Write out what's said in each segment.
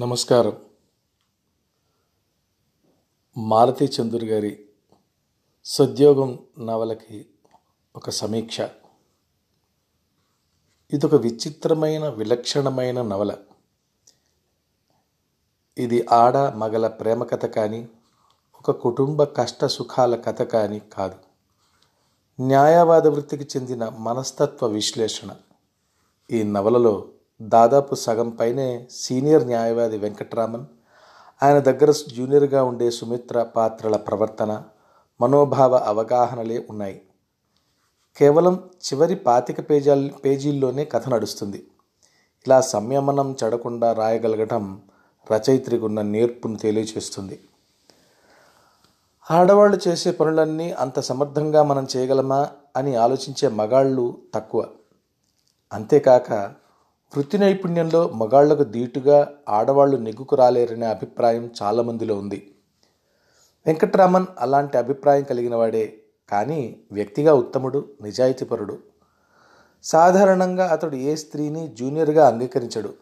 నమస్కారం. మాలతి చందూర్ గారి సద్యోగం నవలకి ఒక సమీక్ష. ఇదొక విచిత్రమైన విలక్షణమైన నవల. ఇది ఆడ మగల ప్రేమ కథ కానీ ఒక కుటుంబ కష్ట సుఖాల కథ కానీ కాదు. న్యాయవాద వృత్తికి చెందిన మనస్తత్వ విశ్లేషణ ఈ నవలలో దాదాపు సగం పైనే సీనియర్ న్యాయవాది వెంకట్రామన్ ఆయన దగ్గర జూనియర్గా ఉండే సుమిత్ర పాత్రల ప్రవర్తన మనోభావ అవగాహనలే ఉన్నాయి. కేవలం చివరి పాతిక పేజాల్ పేజీల్లోనే కథ నడుస్తుంది. ఇలా సంయమనం చెడకుండా రాయగలగటం రచయిత్రికి ఉన్న నేర్పును తెలియచేస్తుంది. ఆడవాళ్ళు చేసే పనులన్నీ అంత సమర్థంగా మనం చేయగలమా అని ఆలోచించే మగాళ్ళు తక్కువ. అంతేకాక వృత్తి నైపుణ్యంలో మగాళ్ళకు దీటుగా ఆడవాళ్ళు నెగ్గుకు రాలేరనే అభిప్రాయం చాలామందిలో ఉంది. వెంకట్రామన్ అలాంటి అభిప్రాయం కలిగినవాడే కానీ వ్యక్తిగా ఉత్తముడు నిజాయితీపరుడు. సాధారణంగా అతడు ఏ స్త్రీని జూనియర్గా అంగీకరించడు.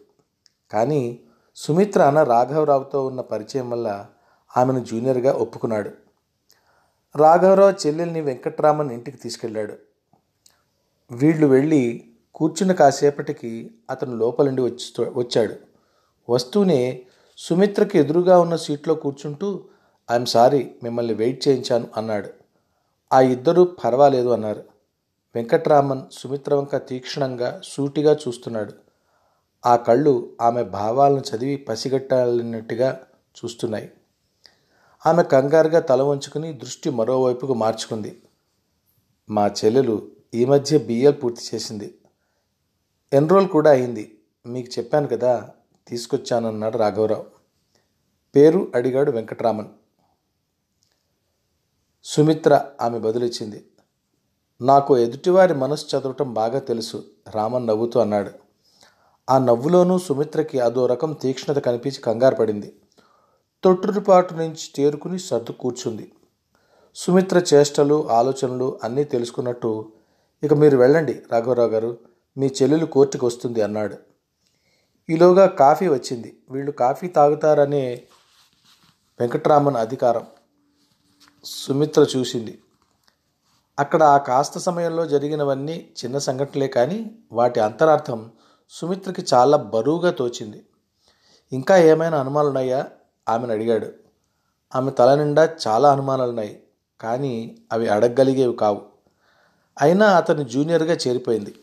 కానీ సుమిత్ర అన్న రాఘవరావుతో ఉన్న పరిచయం వల్ల ఆమెను జూనియర్గా ఒప్పుకున్నాడు. రాఘవరావు చెల్లెల్ని వెంకట్రామన్ ఇంటికి తీసుకెళ్ళాడు వీళ్ళు వెళ్ళి కూర్చున్న కాసేపటికి అతను లోపలుండి వచ్చి వచ్చాడు. వస్తూనే సుమిత్రకి ఎదురుగా ఉన్న సీట్లో కూర్చుంటూ ఐఎమ్ సారీ మిమ్మల్ని వెయిట్ చేయించాను అన్నాడు. ఆ ఇద్దరూ పర్వాలేదు అన్నారు. వెంకట్రామన్ సుమిత్ర వంక తీక్షణంగా సూటిగా చూస్తున్నాడు. ఆ కళ్ళు ఆమె భావాలను చదివి పసిగట్టాలన్నట్టుగా చూస్తున్నాయి. ఆమె కంగారుగా తల వంచుకుని దృష్టి మరోవైపుకు మార్చుకుంది. మా చెల్లెలు ఈ మధ్య బిఎల్ పూర్తి చేసింది. ఎన్రోల్ కూడా అయింది. మీకు చెప్పాను కదా తీసుకొచ్చానన్నాడు రాఘవరావు. పేరు అడిగాడు వెంకట్రామన్. సుమిత్ర ఆమె బదులిచ్చింది. నాకు ఎదుటివారి మనసు చదవటం బాగా తెలుసు రామన్ నవ్వుతూ అన్నాడు. ఆ నవ్వులోనూ సుమిత్రకి అదో రకం తీక్ష్ణత కనిపించి కంగారు పడింది. తొట్టుపాటు నుంచి తేరుకుని సర్దు కూర్చుంది. సుమిత్ర చేష్టలు ఆలోచనలు అన్నీ తెలుసుకున్నట్టు ఇక మీరు వెళ్ళండి రాఘవరావు గారు మీ చెల్లెలు కోర్టుకు వస్తుంది అన్నాడు. ఈలోగా కాఫీ వచ్చింది. వీళ్ళు కాఫీ తాగుతారనే వెంకట్రామన్ అధికారం సుమిత్ర చూసింది. అక్కడ ఆ కాస్త సమయంలో జరిగినవన్నీ చిన్న సంఘటనలే కానీ వాటి అంతరార్థం సుమిత్రకి చాలా బరువుగా తోచింది. ఇంకా ఏమైనా అనుమానాలున్నాయా? ఆమెను అడిగాడు. ఆమె తల నిండా చాలా అనుమానాలున్నాయి. కానీ అవి అడగగలిగేవి కావు. అయినా అతను జూనియర్గా చేరిపోయింది.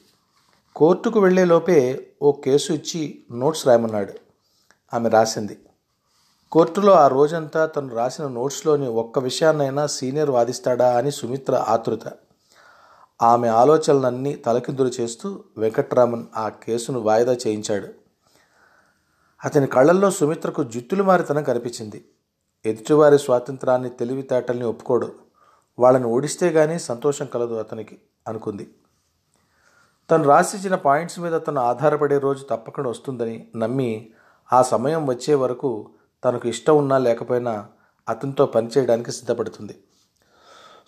కోర్టుకు వెళ్ళేలోపే ఓ కేసు ఇచ్చి నోట్స్ రాయమన్నాడు. ఆమె రాసింది. కోర్టులో ఆ రోజంతా తను రాసిన నోట్స్లోని ఒక్క విషయాన్నైనా సీనియర్ వాదిస్తాడా అని సుమిత్ర ఆతృత. ఆమె ఆలోచనలన్నీ తలకిందులు చేస్తూ వెంకట్రామన్ ఆ కేసును వాయిదా చేయించాడు. అతని కళ్ళల్లో సుమిత్రకు జుత్తులు మారితనం కనిపించింది. ఎదుటివారి స్వాతంత్రాన్ని తెలివితేటల్ని ఒప్పుకోడు. వాళ్ళని ఓడిస్తే గానీ సంతోషం కలదు అతనికి అనుకుంది. తను రాసిచ్చిన పాయింట్స్ మీద తను ఆధారపడే రోజు తప్పకుండా వస్తుందని నమ్మి ఆ సమయం వచ్చే వరకు తనకు ఇష్టం ఉన్నా లేకపోయినా అతనితో పనిచేయడానికి సిద్ధపడుతుంది.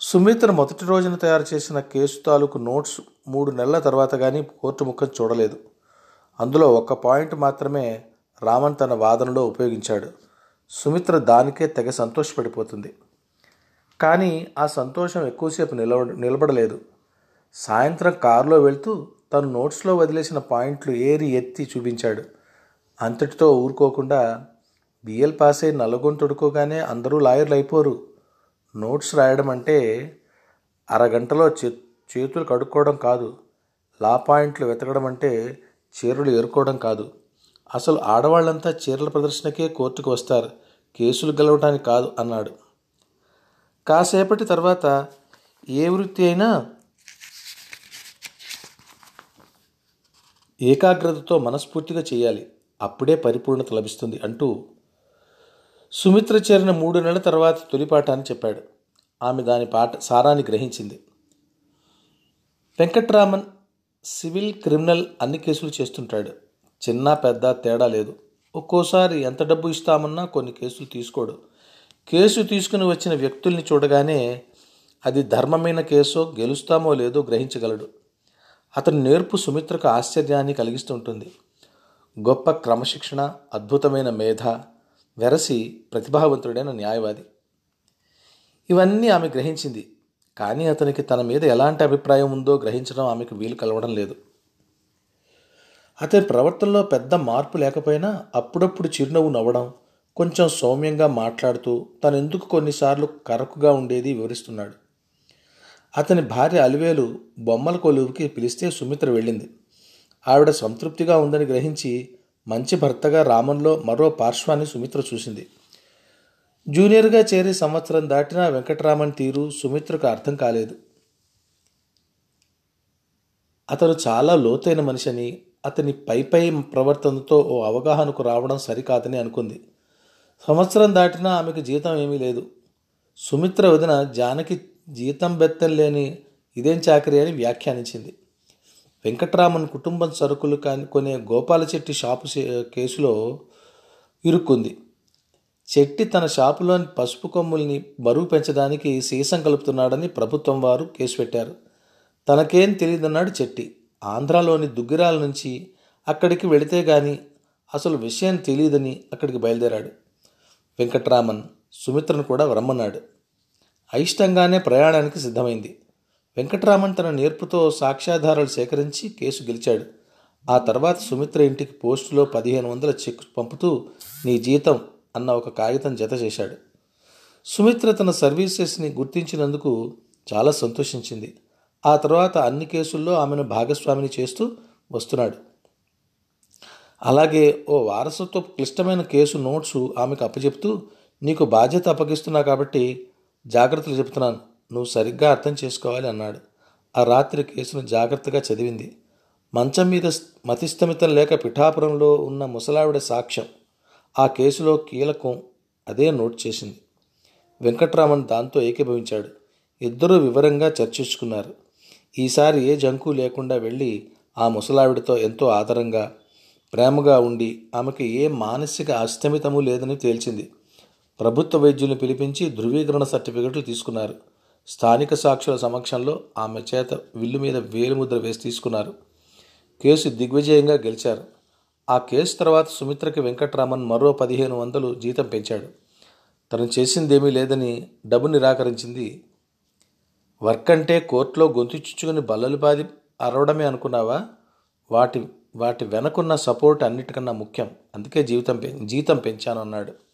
సుమిత్ర మొదటి రోజున తయారు చేసిన కేసు తాలూకు నోట్స్ మూడు నెలల తర్వాత కానీ కోర్టు ముఖం చూడలేదు. అందులో ఒక పాయింట్ మాత్రమే రామన్ తన వాదనలో ఉపయోగించాడు. సుమిత్ర దానికే తెగ సంతోషపడిపోతుంది. కానీ ఆ సంతోషం ఎక్కువసేపు నిలబ నిలబడలేదు. సాయంత్రం కారులో వెళ్తూ తను నోట్స్లో వదిలేసిన పాయింట్లు ఏరి ఎత్తి చూపించాడు. అంతటితో ఊరుకోకుండా బిఎల్ పాస్ అయి నలుగొంతుడుకోగానే అందరూ లాయర్లు అయిపోరు. నోట్స్ రాయడం అంటే అరగంటలో చే చేతులు కడుక్కోవడం కాదు. లా పాయింట్లు వెతకడం అంటే చీరలు ఏరుకోవడం కాదు. అసలు ఆడవాళ్ళంతా చీరల ప్రదర్శనకే కోర్టుకు వస్తారు. కేసులు గెలవడానికి కాదు అన్నాడు. కాసేపటి తర్వాత ఏ వృత్తి అయినా ఏకాగ్రతతో మనస్ఫూర్తిగా చేయాలి. అప్పుడే పరిపూర్ణత లభిస్తుంది అంటూ సుమిత్ర చేరిన మూడు నెలల తర్వాత తొలిపాట అని చెప్పాడు. ఆమె దాని పాట సారాన్ని గ్రహించింది. వెంకట్రామన్ సివిల్ క్రిమినల్ అన్ని కేసులు చేస్తుంటాడు. చిన్న పెద్ద తేడా లేదు. ఒక్కోసారి ఎంత డబ్బు ఇస్తామన్నా కొన్ని కేసులు తీసుకోడు. కేసు తీసుకుని వచ్చిన వ్యక్తుల్ని చూడగానే అది ధర్మమైన కేసో గెలుస్తామో లేదో గ్రహించగలడు. అతని నేర్పు సుమిత్రకు ఆశ్చర్యాన్ని కలిగిస్తుంటుంది. గొప్ప క్రమశిక్షణ అద్భుతమైన మేధ వెరసి ప్రతిభావంతుడైన న్యాయవాది. ఇవన్నీ ఆమె గ్రహించింది. కానీ అతనికి తన మీద ఎలాంటి అభిప్రాయం ఉందో గ్రహించడం ఆమెకు వీలు కలవడం లేదు. అతని ప్రవర్తనలో పెద్ద మార్పు లేకపోయినా అప్పుడప్పుడు చిరునవ్వు నవ్వడం కొంచెం సౌమ్యంగా మాట్లాడుతూ తనెందుకు ఎందుకు కొన్నిసార్లు కరకుగా ఉండేది వివరిస్తున్నాడు. అతని భార్య అలివేలు బొమ్మల కొలువుకి పిలిస్తే సుమిత్ర వెళ్ళింది. ఆవిడ సంతృప్తిగా ఉందని గ్రహించి మంచి భర్తగా రామంలో మరో పార్శ్వాన్ని సుమిత్ర చూసింది. జూనియర్గా చేరి సంవత్సరం దాటిన వెంకటరామన్ తీరు సుమిత్రకు అర్థం కాలేదు. అతను చాలా లోతైన మనిషిని అతని పై పై ప్రవర్తనతో ఓ అవగాహనకు రావడం సరికాదని అనుకుంది. సంవత్సరం దాటినా ఆమెకు జీతం ఏమీ లేదు. సుమిత్ర వదిన జానకి జీతం బెత్తలేని ఇదేం చాకరీ అని వ్యాఖ్యానించింది. వెంకటరామన్ కుటుంబం సరుకులు కాని కొనే గోపాల చెట్టి షాపు కేసులో ఇరుక్కుంది. చెట్టి తన షాపులోని పసుపు కొమ్ముల్ని బరువు పెంచడానికి సీసం కలుపుతున్నాడని ప్రభుత్వం వారు కేసు పెట్టారు. తనకేం తెలియదన్నాడు చెట్టి ఆంధ్రాలోని దుగ్గిరాల నుంచి అక్కడికి వెళితే గాని అసలు విషయం తెలియదని అక్కడికి బయలుదేరాడు. వెంకట్రామన్ సుమిత్రను కూడా రమ్మన్నాడు. అయిష్టంగానే ప్రయాణానికి సిద్ధమైంది. వెంకట్రామన్ తన నేర్పుతో సాక్ష్యాధారాలు సేకరించి కేసు గెలిచాడు. ఆ తర్వాత సుమిత్ర ఇంటికి పోస్టులో పదిహేను వందల చెక్ పంపుతూ నీ జీతం అన్న ఒక కాగితం జత చేశాడు. సుమిత్ర తన సర్వీసెస్ని గుర్తించినందుకు చాలా సంతోషించింది. ఆ తర్వాత అన్ని కేసుల్లో ఆమెను భాగస్వామిని చేస్తూ వస్తున్నాడు. అలాగే ఓ వారసత్వ క్లిష్టమైన కేసు నోట్సు ఆమెకు అప్పచెప్తూ నీకు బాధ్యత అప్పగిస్తున్నా కాబట్టి జాగ్రత్తలు చెబుతున్నాను. నువ్వు సరిగ్గా అర్థం చేసుకోవాలి అన్నాడు. ఆ రాత్రి కేసును జాగ్రత్తగా చదివింది. మంచం మీద మతిస్థమితం లేక పిఠాపురంలో ఉన్న ముసలావిడ సాక్ష్యం. ఆ కేసులో కీలకం అదే నోట్ చేసింది. వెంకట్రామన్ దాంతో ఏకీభవించాడు. ఇద్దరూ వివరంగా చర్చించుకున్నారు. ఈసారి ఏ జంకు లేకుండా వెళ్ళి ఆ ముసలావిడతో ఎంతో ఆదరంగా ప్రేమగా ఉండి ఆమెకు ఏ మానసిక అస్థమితము లేదని తేల్చింది. ప్రభుత్వ వైద్యుల్ని పిలిపించి ధృవీకరణ సర్టిఫికెట్లు తీసుకున్నారు. స్థానిక సాక్షుల సమక్షంలో ఆమె చేత విల్లు మీద వేలిముద్ర వేసి తీసుకున్నారు. కేసు దిగ్విజయంగా గెలిచారు. ఆ కేసు తర్వాత సుమిత్రకి వెంకట్రామన్ మరో పదిహేను వందలు జీతం పెంచాడు. తను చేసిందేమీ లేదని డబ్బు నిరాకరించింది. వర్క్ అంటే కోర్టులో గొంతుచుచ్చుకుని బల్లలు బాది అరవడమే అనుకున్నావా? వాటి వాటి వెనకున్న సపోర్ట్ అన్నిటికన్నా ముఖ్యం. అందుకే జీవితం పె జీతం పెంచాను అన్నాడు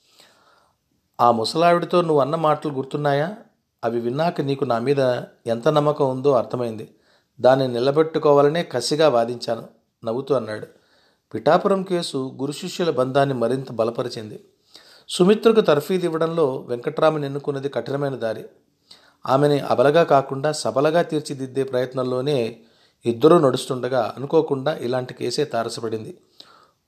ఆ ముసలావిడితో నువ్వు అన్న మాటలు గుర్తున్నాయా? అవి విన్నాక నీకు నా మీద ఎంత నమ్మకం ఉందో అర్థమైంది. దాన్ని నిలబెట్టుకోవాలనే కసిగా వాదించాను. నవ్వుతూ అన్నాడు. పిఠాపురం కేసు గురు శిష్యుల బంధాన్ని మరింత బలపరిచింది. సుమిత్రకు తర్ఫీదు ఇవ్వడంలో వెంకట్రామన్ ఎన్నుకున్నది కఠినమైన దారి. ఆమెని అబలగా కాకుండా సబలగా తీర్చిదిద్దే ప్రయత్నంలోనే ఇద్దరూ నడుస్తుండగా అనుకోకుండా ఇలాంటి కేసే తారసపడింది.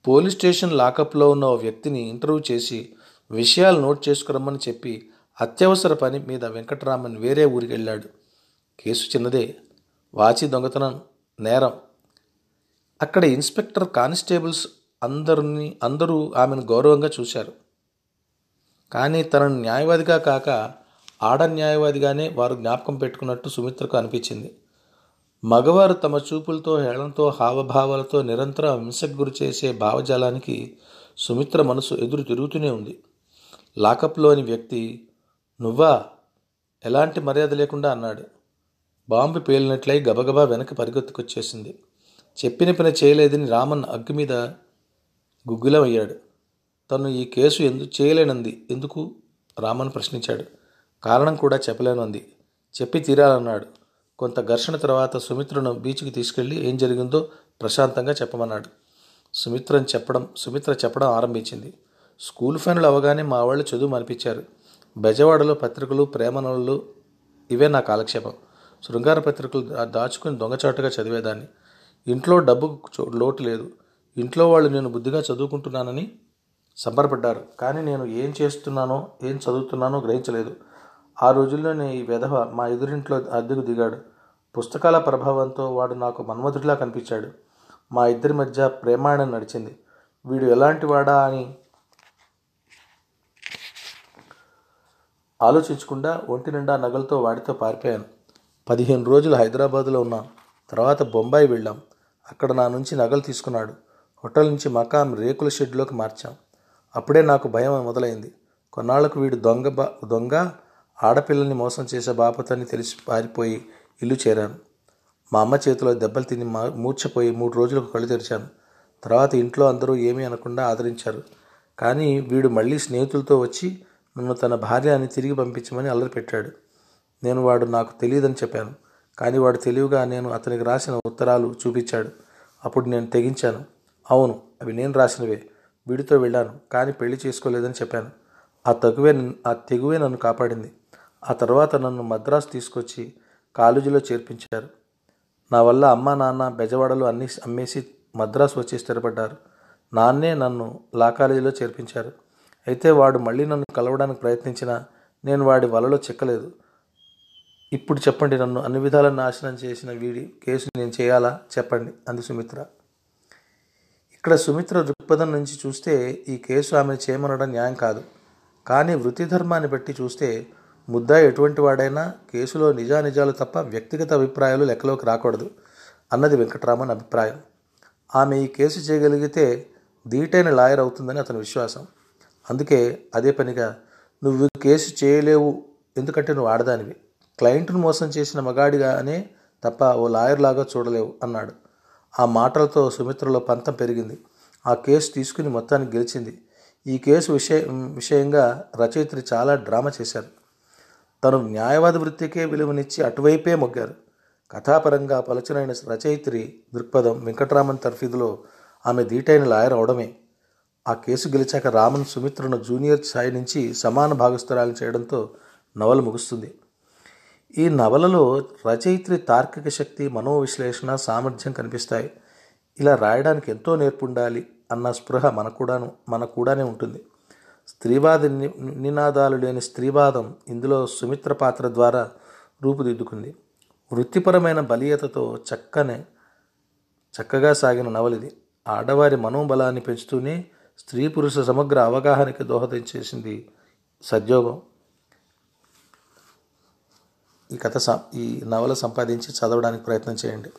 పోలీస్ స్టేషన్ లాకప్లో ఉన్న ఓ వ్యక్తిని ఇంటర్వ్యూ చేసి విషయాలు నోట్ చేసుకురమ్మని చెప్పి అత్యవసర పని మీద వెంకటరామన్ వేరే ఊరికి వెళ్ళాడు. కేసు చిన్నదే. వాచి దొంగతనం నేరం. అక్కడ ఇన్స్పెక్టర్ కానిస్టేబుల్స్ అందరిని అందరూ ఆమెను గౌరవంగా చూశారు. కానీ తనను న్యాయవాదిగా కాక ఆడ న్యాయవాదిగానే వారు జ్ఞాపకం పెట్టుకున్నట్టు సుమిత్రకు అనిపించింది. మగవారు తమ చూపులతో హేళనతో హావభావాలతో నిరంతరం హింసకు గురి చేసే భావజాలానికి సుమిత్ర మనసు ఎదురు తిరుగుతూనే ఉంది. లాకప్లోని వ్యక్తి నువ్వా? ఎలాంటి మర్యాద లేకుండా అన్నాడు. బాంబు పేలినట్లయి గబగబా వెనక్కి పరిగెత్తుకొచ్చేసింది. చెప్పిన పని చేయలేదని రామన్ అగ్గి మీద గుగ్గులమయ్యాడు. తను ఈ కేసు ఎందుకు చేయలేనంది. ఎందుకు? రామన్ ప్రశ్నించాడు. కారణం కూడా చెప్పలేనంది చెప్పి తీరాలన్నాడు. కొంత ఘర్షణ తర్వాత సుమిత్రను బీచ్కి తీసుకెళ్ళి ఏం జరిగిందో ప్రశాంతంగా చెప్పమన్నాడు. సుమిత్రను చెప్పడం సుమిత్ర చెప్పడం ఆరంభించింది. స్కూల్ ఫైనల్ అవగానే మా వాళ్ళు చదువు మనిపించారు బెజవాడలో పత్రికలు ప్రేమనలు ఇవే నా కాలక్షేపం. శృంగార పత్రికలు దాచుకుని దొంగచాటుగా చదివేదాన్ని. ఇంట్లో డబ్బు చో- లోటు లేదు. ఇంట్లో వాళ్ళు నేను బుద్ధిగా చదువుకుంటున్నానని సంబరపడ్డారు. కానీ నేను ఏం చేస్తున్నానో ఏం చదువుతున్నానో గ్రహించలేదు. ఆ రోజుల్లోనే ఈ వెధవ మా ఎదురింట్లో అద్దెకు దిగాడు. పుస్తకాల ప్రభావంతో వాడు నాకు మన్మధుడిలా కనిపించాడు. మా ఇద్దరి మధ్య ప్రేమాయణం నడిచింది. వీడు ఎలాంటి వాడా అని ఆలోచించకుండా ఒంటి నిండా నగలతో వాడితో పారిపోయాను. పదిహేను రోజులు హైదరాబాద్లో ఉన్నాం. తర్వాత బొంబాయి వెళ్ళాం. అక్కడ నా నుంచి నగలు తీసుకున్నాడు. హోటల్ నుంచి మకాం రేకుల షెడ్లోకి మార్చాం. అప్పుడే నాకు భయం మొదలైంది. కొన్నాళ్ళకు వీడు దొంగ బా దొంగ ఆడపిల్లల్ని మోసం చేసే బాపతని తెలిసి పారిపోయి ఇల్లు చేరాను. మా అమ్మ చేతిలో దెబ్బలు తిని మా మూర్ఛపోయి మూడు రోజులకు కళ్ళు తెరిచాను. తర్వాత ఇంట్లో అందరూ ఏమీ అనకుండా ఆదరించారు. కానీ వీడు మళ్ళీ స్నేహితులతో వచ్చి నన్ను తన భార్య అని తిరిగి పంపించమని అల్లరి పెట్టాడు. నేను వాడు నాకు తెలియదని చెప్పాను. కానీ వాడు తెలివిగా నేను అతనికి రాసిన ఉత్తరాలు చూపించాడు. అప్పుడు నేను తెగించాను. అవును అవి నేను రాసినవే. వీడితో వెళ్ళాను కానీ పెళ్ళి చేసుకోలేదని చెప్పాను. ఆ తగువే ఆ తెగువే నన్ను కాపాడింది. ఆ తర్వాత నన్ను మద్రాసు తీసుకొచ్చి కాలేజీలో చేర్పించారు. నా వల్ల అమ్మ నాన్న బెజవాడలు అన్ని అమ్మేసి మద్రాసు వచ్చి స్థిరపడ్డారు. నాన్నే నన్ను లా కాలేజీలో చేర్పించారు. అయితే వాడు మళ్ళీ నన్ను కలవడానికి ప్రయత్నించినా నేను వాడి వలలో చిక్కలేదు. ఇప్పుడు చెప్పండి నన్ను అన్ని విధాల నాశనం చేసిన వీడి కేసు నేను చేయాలా? చెప్పండి అంది సుమిత్ర. ఇక్కడ సుమిత్ర దృక్పథం నుంచి చూస్తే ఈ కేసు ఆమెను చేయమనడం న్యాయం కాదు. కానీ వృత్తి ధర్మాన్ని బట్టి చూస్తే ముద్దా ఎటువంటి వాడైనా కేసులో నిజానిజాలు తప్ప వ్యక్తిగత అభిప్రాయాలు లెక్కలోకి రాకూడదు అన్నది వెంకటరామన్ అభిప్రాయం. ఆమె ఈ కేసు చేయగలిగితే ధీటైన లాయర్ అవుతుందని అతని విశ్వాసం. అందుకే అదే పనిగా నువ్వు కేసు చేయలేవు ఎందుకంటే నువ్వు ఆడదానివి. క్లయింట్ను మోసం చేసిన మగాడిగానే తప్ప ఓ లాయర్ లాగా చూడలేవు అన్నాడు. ఆ మాటలతో సుమిత్రలో పంతం పెరిగింది. ఆ కేసు తీసుకుని మొత్తానికి గెలిచింది. ఈ కేసు విషయ విషయంగా రచయిత్రి చాలా డ్రామా చేశారు. తను న్యాయవాద వృత్తికే విలువనిచ్చి అటువైపే మొగ్గారు. కథాపరంగా పలచనైన రచయిత్రి దృక్పథం వెంకటరామన్ తర్ఫీదులో ఆమె ధీటైన లాయర్ అవడమే. ఆ కేసు గెలిచాక రామన్ సుమిత్రను జూనియర్ స్థాయి నుంచి సమాన భాగస్థురాలు చేయడంతో నవల ముగుస్తుంది. ఈ నవలలో రచయిత్రి తార్కిక శక్తి మనోవిశ్లేషణ సామర్థ్యం కనిపిస్తాయి. ఇలా రాయడానికి ఎంతో నేర్పుండాలి అన్న స్పృహ మన కూడాను మన కూడానే ఉంటుంది. స్త్రీవాద ని- నినాదాలు లేని స్త్రీవాదం ఇందులో సుమిత్ర పాత్ర ద్వారా రూపుదిద్దుకుంది. వృత్తిపరమైన బలీయతతో చక్కనే చక్కగా సాగిన నవలిది. ఆడవారి మనోబలాన్ని పెంచుతూనే స్త్రీ పురుష సమగ్ర అవగాహనకి దోహదం చేసింది సద్యోగం. ఈ కథ సం- ఈ నవల సంపాదించి చదవడానికి ప్రయత్నం చేయండి.